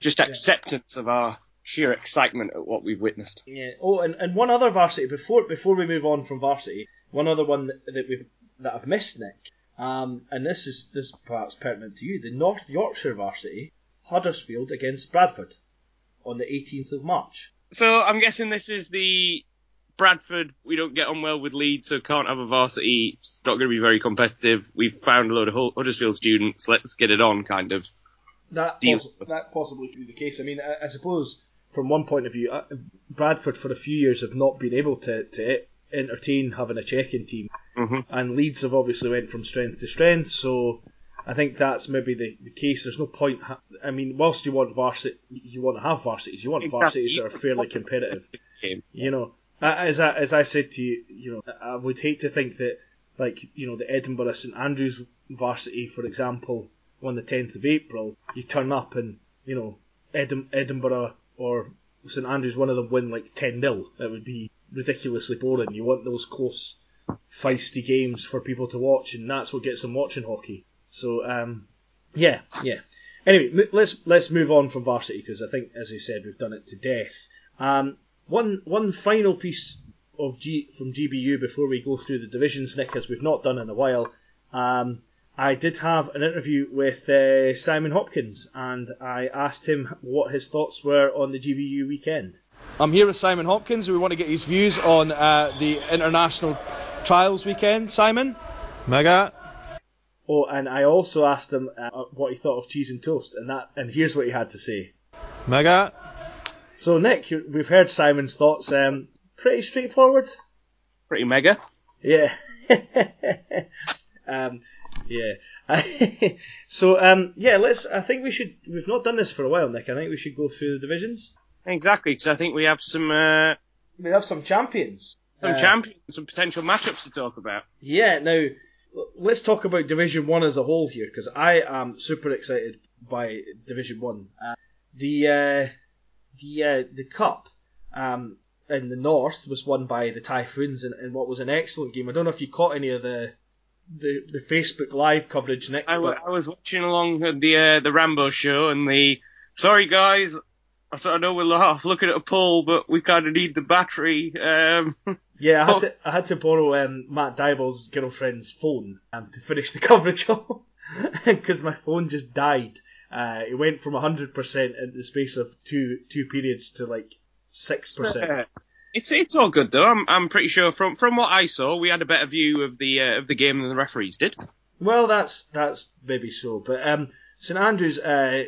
just acceptance of our sheer excitement at what we've witnessed. Yeah. Oh, and, and one other varsity before before we move on from varsity, one other one that, that we've that I've missed, Nick. Um, and this is this is perhaps pertinent to you. The North Yorkshire varsity, Huddersfield against Bradford, on the 18th of March. So I'm guessing this is the Bradford. We don't get on well with Leeds, so can't have a varsity. It's not going to be very competitive. We've found a load of Huddersfield students. Let's get it on, kind of. That Deal. poss- that possibly could be the case. I mean, I, I suppose from one point of view, uh, Bradford for a few years have not been able to to entertain having a checking team, Mhm. and Leeds have obviously went from strength to strength. So I think that's maybe the, the case. There's no point. Ha- I mean, whilst you want varsity, you want to have varsities. You want Exactly. varsities that are fairly competitive. *laughs* You know, as I, as I said to you, you know, I would hate to think that like you know the Edinburgh St Andrews varsity, for example, on the 10th of April, you turn up and you know Edim- Edinburgh or St Andrews, one of them win like 10 0. That would be ridiculously boring. You want those close, feisty games for people to watch, and that's what gets them watching hockey. So, um, yeah, yeah. Anyway, let's let's move on from varsity because I think, as I said, we've done it to death. Um, one one final piece of G from GBU before we go through the divisions, Nick, as we've not done in a while. Um, I did have an interview with uh, Simon Hopkins, and I asked him what his thoughts were on the GBU weekend. I'm here with Simon Hopkins. We want to get his views on uh, the international trials weekend. Simon. Mega. Oh, and I also asked him uh, what he thought of cheese and toast, and that, and here's what he had to say. Mega. So, Nick, we've heard Simon's thoughts. Um, pretty straightforward. Pretty mega. Yeah. *laughs* um, yeah. *laughs* so, um, yeah, let's. I think we should. We've not done this for a while, Nick. I think we should go through the divisions. Exactly, because I think we have some uh, We have some champions. some Uh, champions, some potential matchups to talk about. Yeah. Now, let's talk about Division One as a whole here, because I am super excited by Division One. Uh, the uh, the uh, the cup um, in the north was won by the Typhoons, in, in what was an excellent game. I don't know if you caught any of the the, the Facebook live coverage, Nick. I, w- but- I was watching along the uh, the Rambo show and the sorry guys. I sort of know we're half looking at a poll, but we kind of need the battery. Um, *laughs* Yeah, I had Oh. to I had to borrow um, Matt Dyball's girlfriend's phone um, to finish the *laughs* coverage off because my phone just died. Uh, it went from hundred percent in the space of two two periods to like six percent. It's it's all good though. I'm I'm pretty sure from from what I saw, we had a better view of the uh, of the game than the referees did. Well, that's that's maybe so, but um, St Andrews, uh,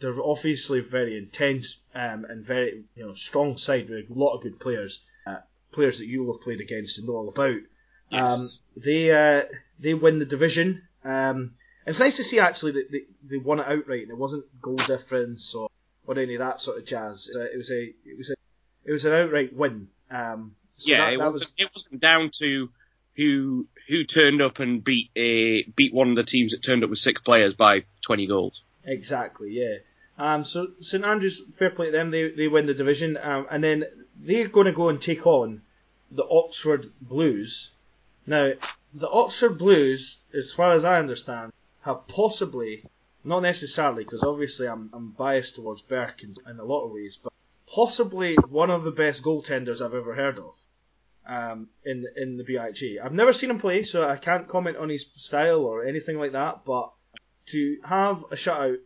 they're obviously very intense um, and very you know strong side with a lot of good players, uh, players that you will have played against and know all about. Yes. Um, they uh, they win the division. Um, it's nice to see actually that they, they won it outright and it wasn't goal difference or, or any of that sort of jazz. Uh, it was a it was a it was an outright win. Um, so yeah, that, it, that wasn't, it wasn't down to who who turned up and beat a beat one of the teams that turned up with six players by 20 goals. Exactly, yeah. Um, so St Andrews, fair play to them. They they win the division, um, and then they're going to go and take on the Oxford Blues. Now, the Oxford Blues, as far as I understand, have possibly, not necessarily, because obviously I'm I'm biased towards Burke in, in a lot of ways, but possibly one of the best goaltenders I've ever heard of. Um, in in the BIG, I've never seen him play, so I can't comment on his style or anything like that. But to have a shutout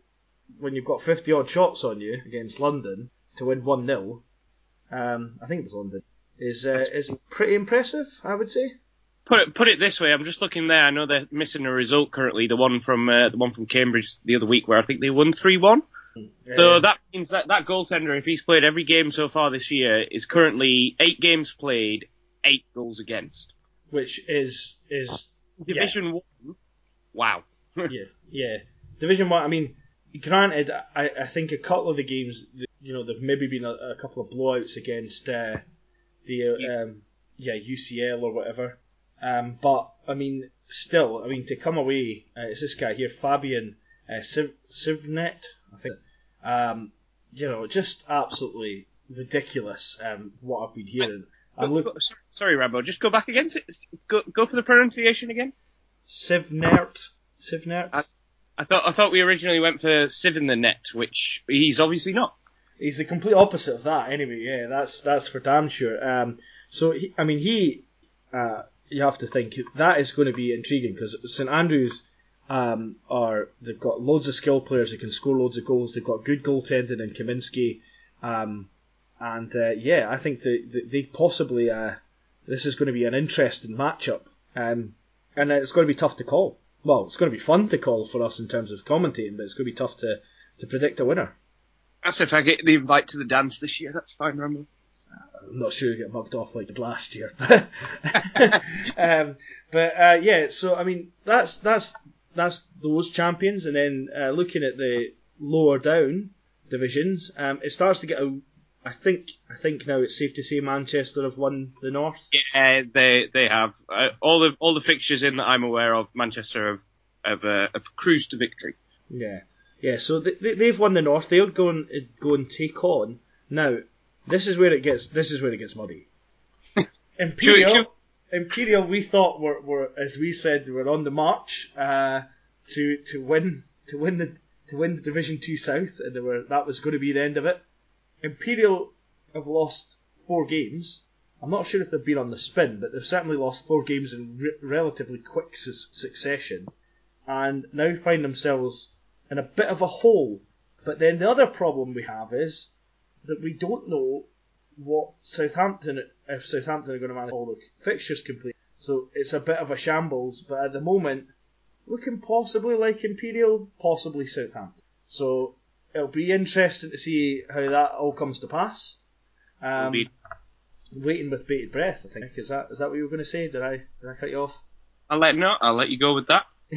when you've got 50 odd shots on you against London to win 1 0, um, I think it was London, is uh, is pretty impressive, I would say. Put it put it this way, I'm just looking there. I know they're missing a result currently. The one from uh, the one from Cambridge the other week, where I think they won three one. So that means that that goaltender, if he's played every game so far this year, is currently eight games played, eight goals against. which is is yeah. Division one. Wow. *laughs* yeah, yeah. Division one. I mean, granted, I, I think a couple of the games, you know, there've maybe been a, a couple of blowouts against uh, the uh, um, yeah UCL or whatever. Um, but I mean, still, I mean, to come away, uh, it's this guy here, Fabian uh, Siv- Sivnet, I think. Um, you know, just absolutely ridiculous. Um, what I've been hearing. I Go- look go- sorry, Rambo. Just go back again. Go, go for the pronunciation again. Sivnert, Sivnert. I- I thought I thought we originally went for Siv in the net, which he's obviously not. He's the complete opposite of that. Anyway, yeah, that's that's for damn sure. Um, so he, I mean, he, uh, you have to think that is going to be intriguing because St Andrews um, are they've got loads of skilled players who can score loads of goals. They've got good goaltending in Kaminsky, um, and uh, yeah, I think that that they possibly uh, this is going to be an interesting matchup, um, and it's going to be tough to call. Well, it's going to be fun to call for us in terms of commentating, but it's going to be tough to, to predict a winner. That's if I get the invite to the dance this year. That's fine, Rambo. I'm not sure you get mugged off like last year. *laughs* *laughs* um, but uh, yeah, so I mean that's that's that's those champions, and then uh, looking at the lower down divisions, um, it starts to get a. I think I think now it's safe to say Manchester have won the North. Yeah, they they have uh, all the all the fixtures in that I'm aware of. Manchester have have, uh, have cruised to victory. Yeah, yeah. So they, they, they've won the North. They'll go and go and take on now. This is where it gets. This is where it gets muddy. *laughs* Imperial. Should- Imperial, we thought were, were as we said, they were on the march uh, to to win to win the to win the Division Two South, and were that was going to be the end of it. Imperial have lost four games. I'm not sure if they've been on the spin, but they've certainly lost four games in re- relatively quick su- succession, and now find themselves in a bit of a hole. But then the other problem we have is that we don't know what Southampton if Southampton are going to manage all the fixtures complete. So it's a bit of a shambles, but at the moment, looking possibly like Imperial, possibly Southampton. So it'll be interesting to see how that all comes to pass. Um, waiting with bated breath, I think. Is that is that what you were going to say? Did I did I cut you off? I'll let no, I'll let you go with that. *laughs*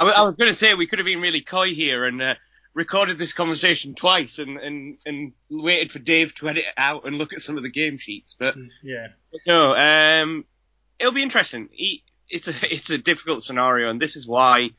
I, wa- I was going to say we could have been really coy here and uh, recorded this conversation twice and, and, and waited for Dave to edit it out and look at some of the game sheets, but yeah. no, um, it'll be interesting. He, it's a *laughs* it's a difficult scenario, and this is why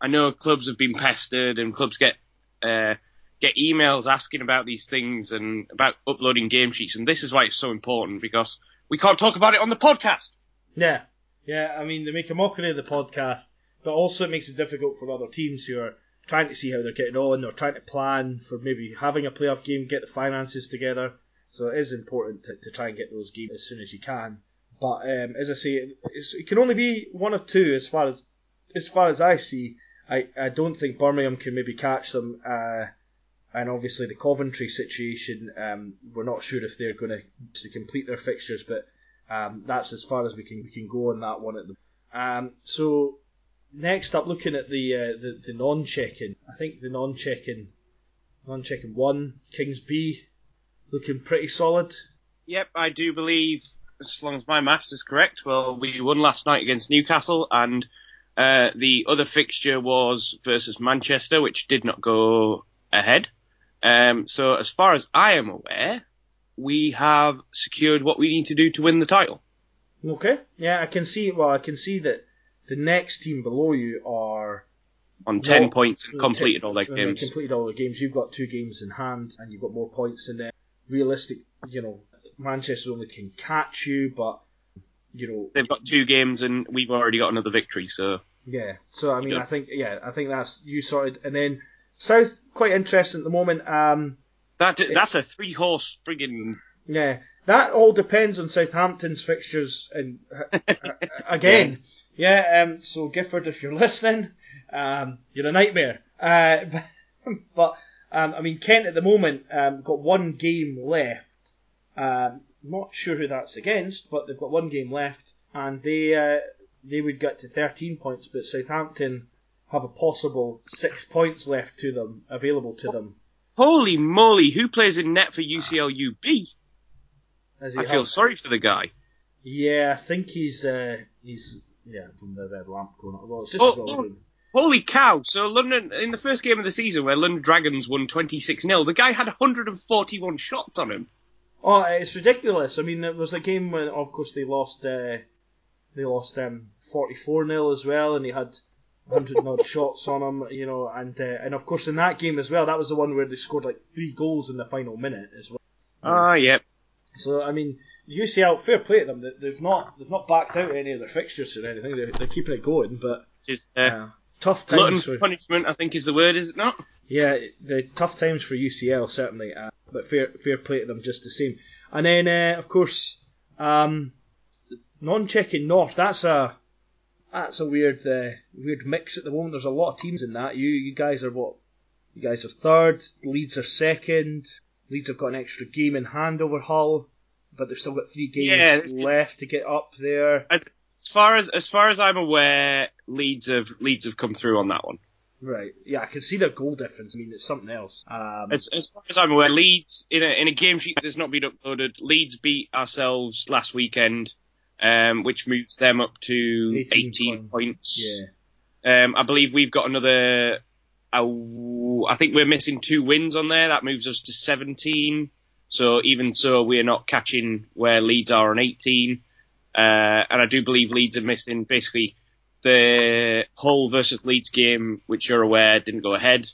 I know clubs have been pestered and clubs get uh, get emails asking about these things and about uploading game sheets, and this is why it's so important because we can't talk about it on the podcast. Yeah, yeah. I mean, they make a mockery of the podcast, but also it makes it difficult for other teams who are trying to see how they're getting on or trying to plan for maybe having a playoff game, get the finances together. So it is important to, to try and get those games as soon as you can. But um, as I say, it can only be one of two as far as as far as I see. I, I don't think Birmingham can maybe catch them. Uh, and obviously the Coventry situation, um, we're not sure if they're going to to complete their fixtures, but um, that's as far as we can we can go on that one at the. Um, so next up, looking at the uh, the, the non-checking, I think the non-checking, non-checking one Kings B, looking pretty solid. Yep, I do believe, as long as my maths is correct, well, we won last night against Newcastle, and uh, the other fixture was versus Manchester, which did not go ahead. Um, so as far as I am aware, we have secured what we need to do to win the title. Okay, yeah, I can see. Well, I can see that the next team below you are On 10 Well, points and completed all their games. Completed all their games. You've got two games in hand, and you've got more points than them. Realistic, you know, Manchester only can catch you, but you know, They've got two games and we've already got another victory, so yeah. So I mean. I think yeah, I think that's you sorted. And then South, quite interesting at the moment. Um, that that's a three horse frigging. yeah, that all depends on Southampton's fixtures. And uh, *laughs* again, yeah. Yeah, um, so Gifford, if you're *laughs* listening, um, you're a nightmare. Uh, *laughs* but um, I mean, Kent at the moment um, got one game left. Um, not sure who that's against, but they've got one game left, and they uh, they would get to 13 points, but Southampton have a possible six points left to them available to them. Holy moly, who plays in net for UCLUB? As he I feel sorry for the guy. Yeah, I think he's uh, he's yeah from the red lamp going on. Well, it's just Oh, oh. Holy cow! So London, in the first game of the season where London Dragons won 26-0, the guy had 141 shots on him. Oh, it's ridiculous. I mean, it was a game when, of course, they lost. Uh, they lost um, 44 0 as well, and he had 100 and *laughs* odd shots on him, you know, and uh, and of course in that game as well, that was the one where they scored like three goals in the final minute as well. Ah, yep. So I mean, UCL, fair play to them. They- They've not they've not backed out any of their fixtures or anything. They're, they're keeping it going, but Just, uh, uh, tough times for for punishment, I think is the word, is it not? Yeah, the tough times for UCL certainly, uh, but fair fair play to them just the same. And then uh, of course, um, non-checking North. That's a that's a weird uh, weird mix at the moment. There's a lot of teams in that. You you guys are what? You guys are third. Leeds are second. Leeds have got an extra game in hand over Hull, but they've still got three games Yeah, left to get up there. As far as as far as I'm aware, Leeds have Leeds have come through on that one. Right. Yeah, I can see their goal difference. I mean, it's something else. Um, As, as far as I'm aware, Leeds in a in a game sheet that has not been uploaded, Leeds beat ourselves last weekend, um, which moves them up to 18 18, points. yeah. Um, I believe we've got another. Uh, I think we're missing two wins on there. That moves us to 17. So even so, we're not catching where Leeds are on 18. Uh, and I do believe Leeds are missing basically the Hull versus Leeds game, which you're aware didn't go ahead.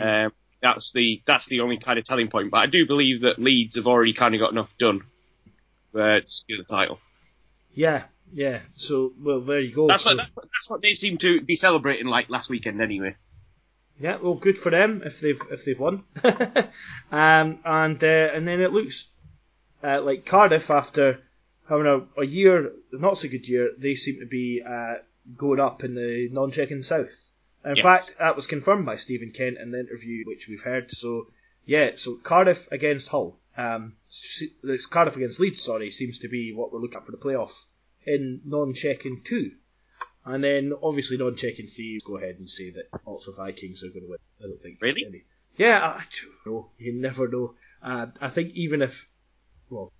Um, that's the that's the only kind of telling point. But I do believe that Leeds have already kind of got enough done uh, to secure the title. Yeah, yeah. So, well, there you go. That's So- what that's that's what they seem to be celebrating like last weekend anyway. Yeah, well, good for them if they've if they've won. *laughs* um, and uh, and then it looks uh, like Cardiff after having a, a year, not so good year, they seem to be uh, going up in the non-checking south. In Yes. fact, that was confirmed by Stephen Kent in the interview which we've heard. So yeah, so Cardiff against Hull. Um, Cardiff against Leeds, sorry, seems to be what we're looking at for the playoff in non-checking two. And then obviously non-checking thieves go ahead and say that Ulster Vikings are going to win. I don't think Really? any- Yeah, I don't know. You never know. Uh, I think even if well,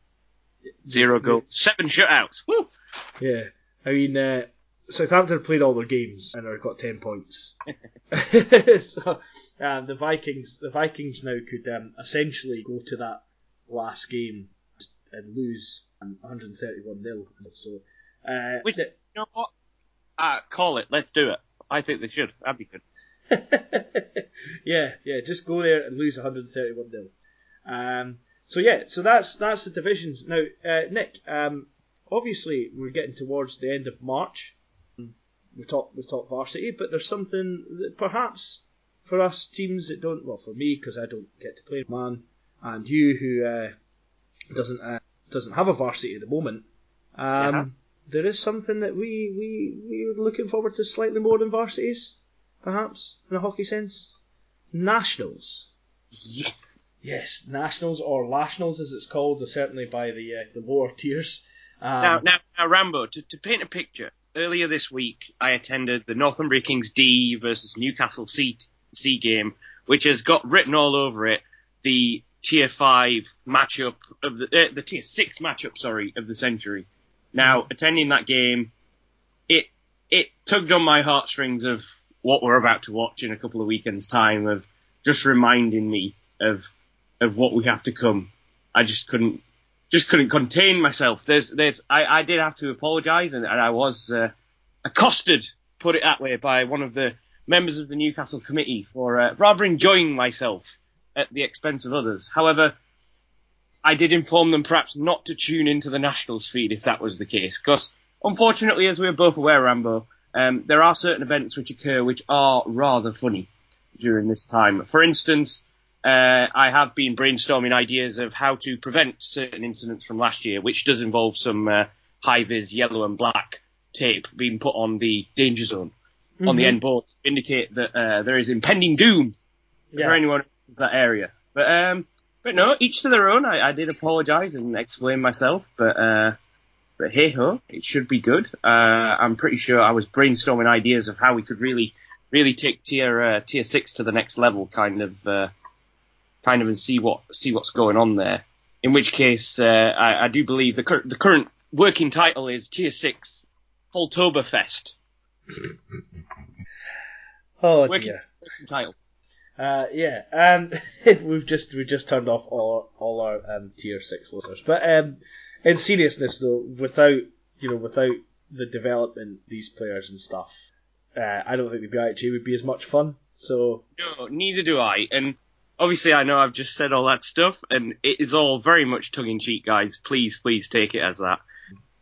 Zero goals, seven shutouts. Woo! Yeah, I mean uh, Southampton played all their games and have got ten points. *laughs* *laughs* so um, the Vikings, the Vikings now could um, essentially go to that last game and lose um, 131 nil. So uh, Which- You know what? Uh, call it. Let's do it. I think they should. That'd be good. *laughs* yeah, yeah, just go there and lose 131 nil. Um, so yeah, so that's that's the divisions. Now, uh, Nick, um, obviously we're getting towards the end of March. We talk we talk varsity, but there's something that perhaps for us teams that don't. Well, for me because I don't get to play man, and you who uh, doesn't uh, doesn't have a varsity at the moment. Um. There is something that we we we are looking forward to slightly more than varsities, perhaps in a hockey sense. Nationals. Yes. Yes, nationals or nationals as it's called, certainly by the uh, the lower tiers. Um, now, now, now, Rambo. To, to paint a picture, earlier this week, I attended the Northumbria Kings D versus Newcastle C, C game, which has got written all over it the tier five matchup of the uh, the tier six matchup, sorry, of the century. Now, attending that game, it it tugged on my heartstrings of what we're about to watch in a couple of weekends' time, of just reminding me of of what we have to come. I just couldn't just couldn't contain myself. There's there's I, I did have to apologise and, and I was uh, accosted, put it that way, by one of the members of the Newcastle committee for uh, rather enjoying myself at the expense of others. However, I did inform them perhaps not to tune into the Nationals feed if that was the case, because unfortunately, as we're both aware, Rambo, um, there are certain events which occur which are rather funny during this time. For instance, uh, I have been brainstorming ideas of how to prevent certain incidents from last year, which does involve some uh, high vis yellow and black tape being put on the danger zone mm-hmm. on the end board to indicate that uh, there is impending doom yeah. for anyone in that area. But um, but no, each to their own. I, I did apologise and explain myself, but uh, but hey ho, it should be good. Uh, I'm pretty sure I was brainstorming ideas of how we could really really take tier uh, tier six to the next level, kind of uh, kind of and see what see what's going on there. In which case, uh, I, I do believe the cur- the current working title is tier six Fest. *laughs* oh working, dear. Working title. Uh, yeah, um, *laughs* we've just we just turned off all all our um, tier six listeners. But um, in seriousness, though, without you know without the development these players and stuff, uh, I don't think the BIHA would be as much fun. So no, neither do I. And obviously, I know I've just said all that stuff, and it is all very much tongue in cheek, guys. Please, please take it as that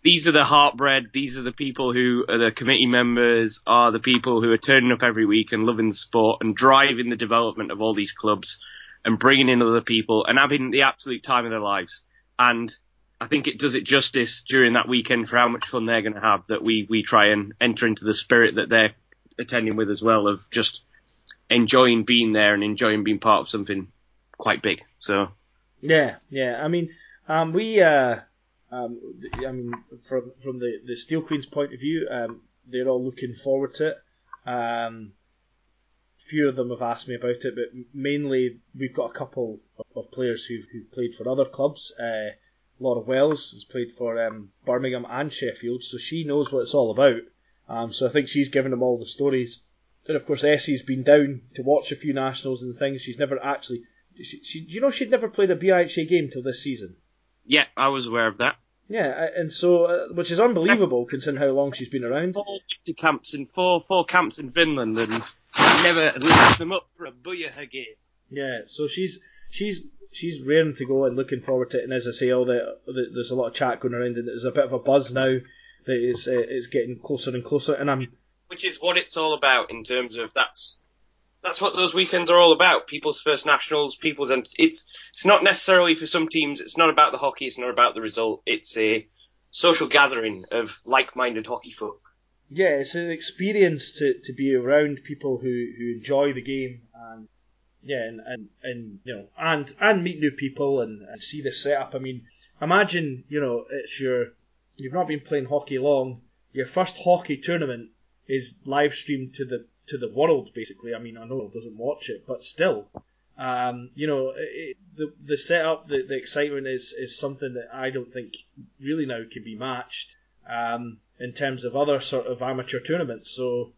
these are the heartbred, these are the people who are the committee members, are the people who are turning up every week and loving the sport and driving the development of all these clubs and bringing in other people and having the absolute time of their lives. And I think it does it justice during that weekend for how much fun they're going to have that we, we try and enter into the spirit that they're attending with as well of just enjoying being there and enjoying being part of something quite big. So. Yeah, yeah. I mean, um, we, uh, um, I mean, from from the, the Steel Queens point of view, um, they're all looking forward to it. Um, few of them have asked me about it, but mainly we've got a couple of players who've, who've played for other clubs. Uh, Laura Wells has played for um, Birmingham and Sheffield, so she knows what it's all about. Um, so I think she's given them all the stories. And of course, Essie's been down to watch a few nationals and things. She's never actually. She, she, you know, she'd never played a BIHA game till this season. Yeah, I was aware of that. Yeah, and so uh, which is unbelievable considering how long she's been around. Four camps in four four camps in Finland and never left them up for a booyah game. Yeah, so she's she's she's raring to go and looking forward to it. And as I say, all the, the there's a lot of chat going around, and there's a bit of a buzz now that is uh, it's getting closer and closer. And I'm which is what it's all about in terms of that's that's what those weekends are all about. People's first nationals, people's and it's it's not necessarily for some teams. It's not about the hockey. It's not about the result. It's a social gathering of like-minded hockey folk. Yeah, it's an experience to, to be around people who, who enjoy the game and yeah, and, and, and you know, and and meet new people and, and see the setup. I mean, imagine you know it's your you've not been playing hockey long. Your first hockey tournament is live streamed to the to the world, basically. I mean, I know doesn't watch it, but still, um, you know, it, the the setup, the, the excitement is is something that I don't think really now can be matched um, in terms of other sort of amateur tournaments. So.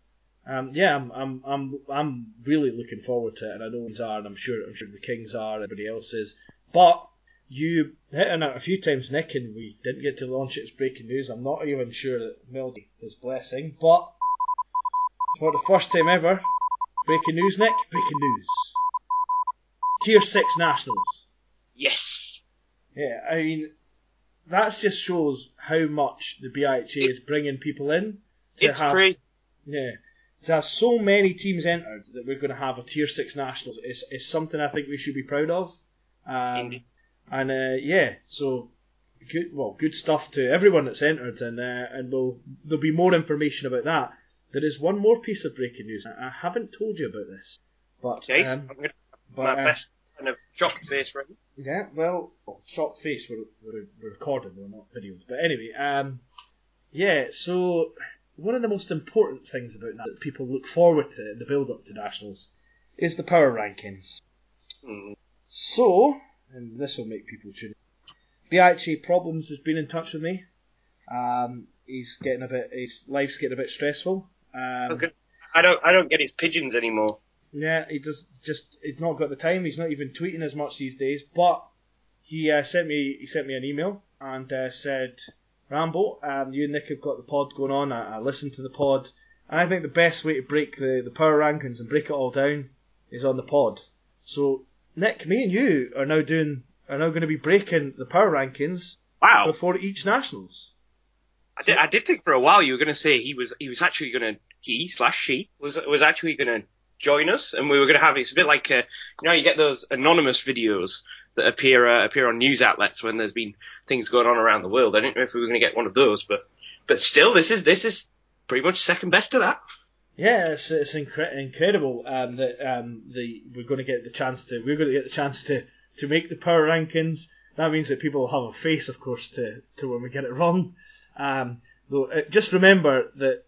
Um, yeah, I'm, I'm, I'm, I'm really looking forward to it, and I know these are, and I'm sure, I'm sure the Kings are, everybody else is. But you hit on it a few times, Nick, and we didn't get to launch it as breaking news. I'm not even sure that Melody is blessing, but for the first time ever, breaking news, Nick, breaking news. Tier 6 Nationals. Yes. Yeah, I mean, that just shows how much the BIHA it's, is bringing people in. To it's have, great. Yeah. To have so many teams entered that we're going to have a Tier 6 Nationals is, is something I think we should be proud of. Um, and uh, yeah, so good. Well, good stuff to everyone that's entered, and uh, and we'll, there'll be more information about that there is one more piece of breaking news. I haven't told you about this, but um, I'm going to but, my uh, best kind of shocked face right. Yeah, well, oh, shocked face. We're, we're, we're recording, we're not videos. But anyway, um, yeah. So one of the most important things about that people look forward to in the build up to nationals is the power rankings. Hmm. So, and this will make people tune. BIHA Problems has been in touch with me. Um, he's getting a bit. His life's getting a bit stressful. I, Um, I don't I don't get his pigeons anymore. yeah, he does just. He's not got the time. He's not even tweeting as much these days. But he uh, sent me. He sent me an email and uh, said, "Rambo, um, you and Nick have got the pod going on. I, I listened to the pod, and I think the best way to break the the power rankings and break it all down is on the pod. So, Nick, me and you are now doing are now going to be breaking the power rankings Wow. before each nationals. I did, I did think for a while you were going to say he was he was actually going to he slash she was was actually going to join us and we were going to have it's a bit like uh, you know you get those anonymous videos that appear uh, appear on news outlets when there's been things going on around the world. I didn't know if we were going to get one of those, but but still this is this is pretty much second best to that. Yeah, it's, it's incre- incredible um, that um, the we're going to get the chance to we're going to get the chance to, to make the power rankings. That means that people will have a face, of course, to, to when we get it wrong. Um, though, uh, just remember that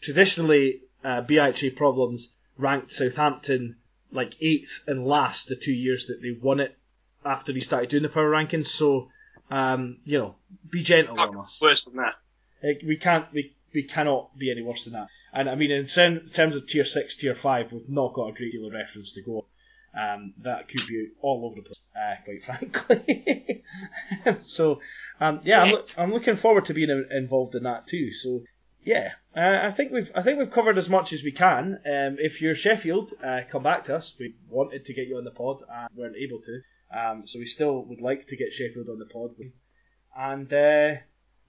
traditionally uh, BIHA problems ranked Southampton like eighth and last the two years that they won it after they started doing the power rankings. So um, you know, be gentle on us. Worse than that. Like, we can't, we, we cannot be any worse than that. And I mean, in terms of tier six, tier five, we've not got a great deal of reference to go. Um, that could be all over the place, uh, quite *laughs* frankly. *laughs* so, um, yeah, I'm, look, I'm looking forward to being involved in that too. So, yeah, uh, I think we've I think we've covered as much as we can. Um, if you're Sheffield, uh, come back to us. We wanted to get you on the pod and weren't able to. Um, so we still would like to get Sheffield on the pod. And uh,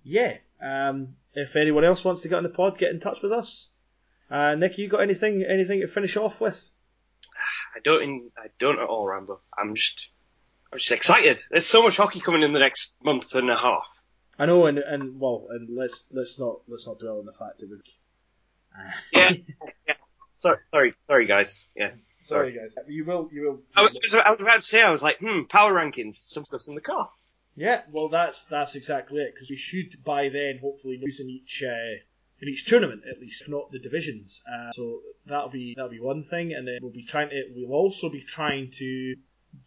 yeah, um, if anyone else wants to get on the pod, get in touch with us. Uh, Nick, you got anything anything to finish off with? I don't in, I don't at all, Rambo. I'm just I'm just excited. There's so much hockey coming in the next month and a half. I know, and, and well, and let's let's not let's not dwell on the fact that we. Uh, *laughs* Yeah. yeah. Sorry, sorry, sorry, guys. Yeah. sorry, guys. You will, you will. I was, I was about to say, I was like, hmm, power rankings. Some stuff's in the car. Yeah, well, that's that's exactly it because we should by then hopefully know who's in each uh, in each tournament at least, if not the divisions. Uh, so that'll be that'll be one thing, and then we'll be trying to we'll also be trying to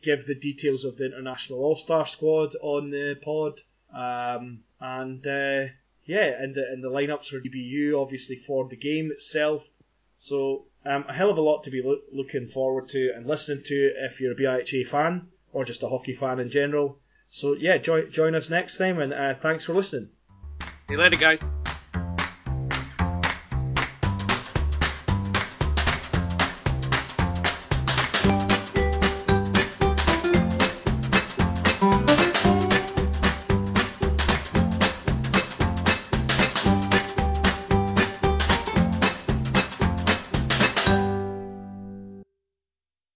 give the details of the international All Star squad on the pod, um, and uh, yeah, and the and the lineups for GBU obviously for the game itself. So um, a hell of a lot to be loo- looking forward to and listening to if you're a BIHA fan or just a hockey fan in general. So yeah, join join us next time, and uh, thanks for listening. See you later, guys.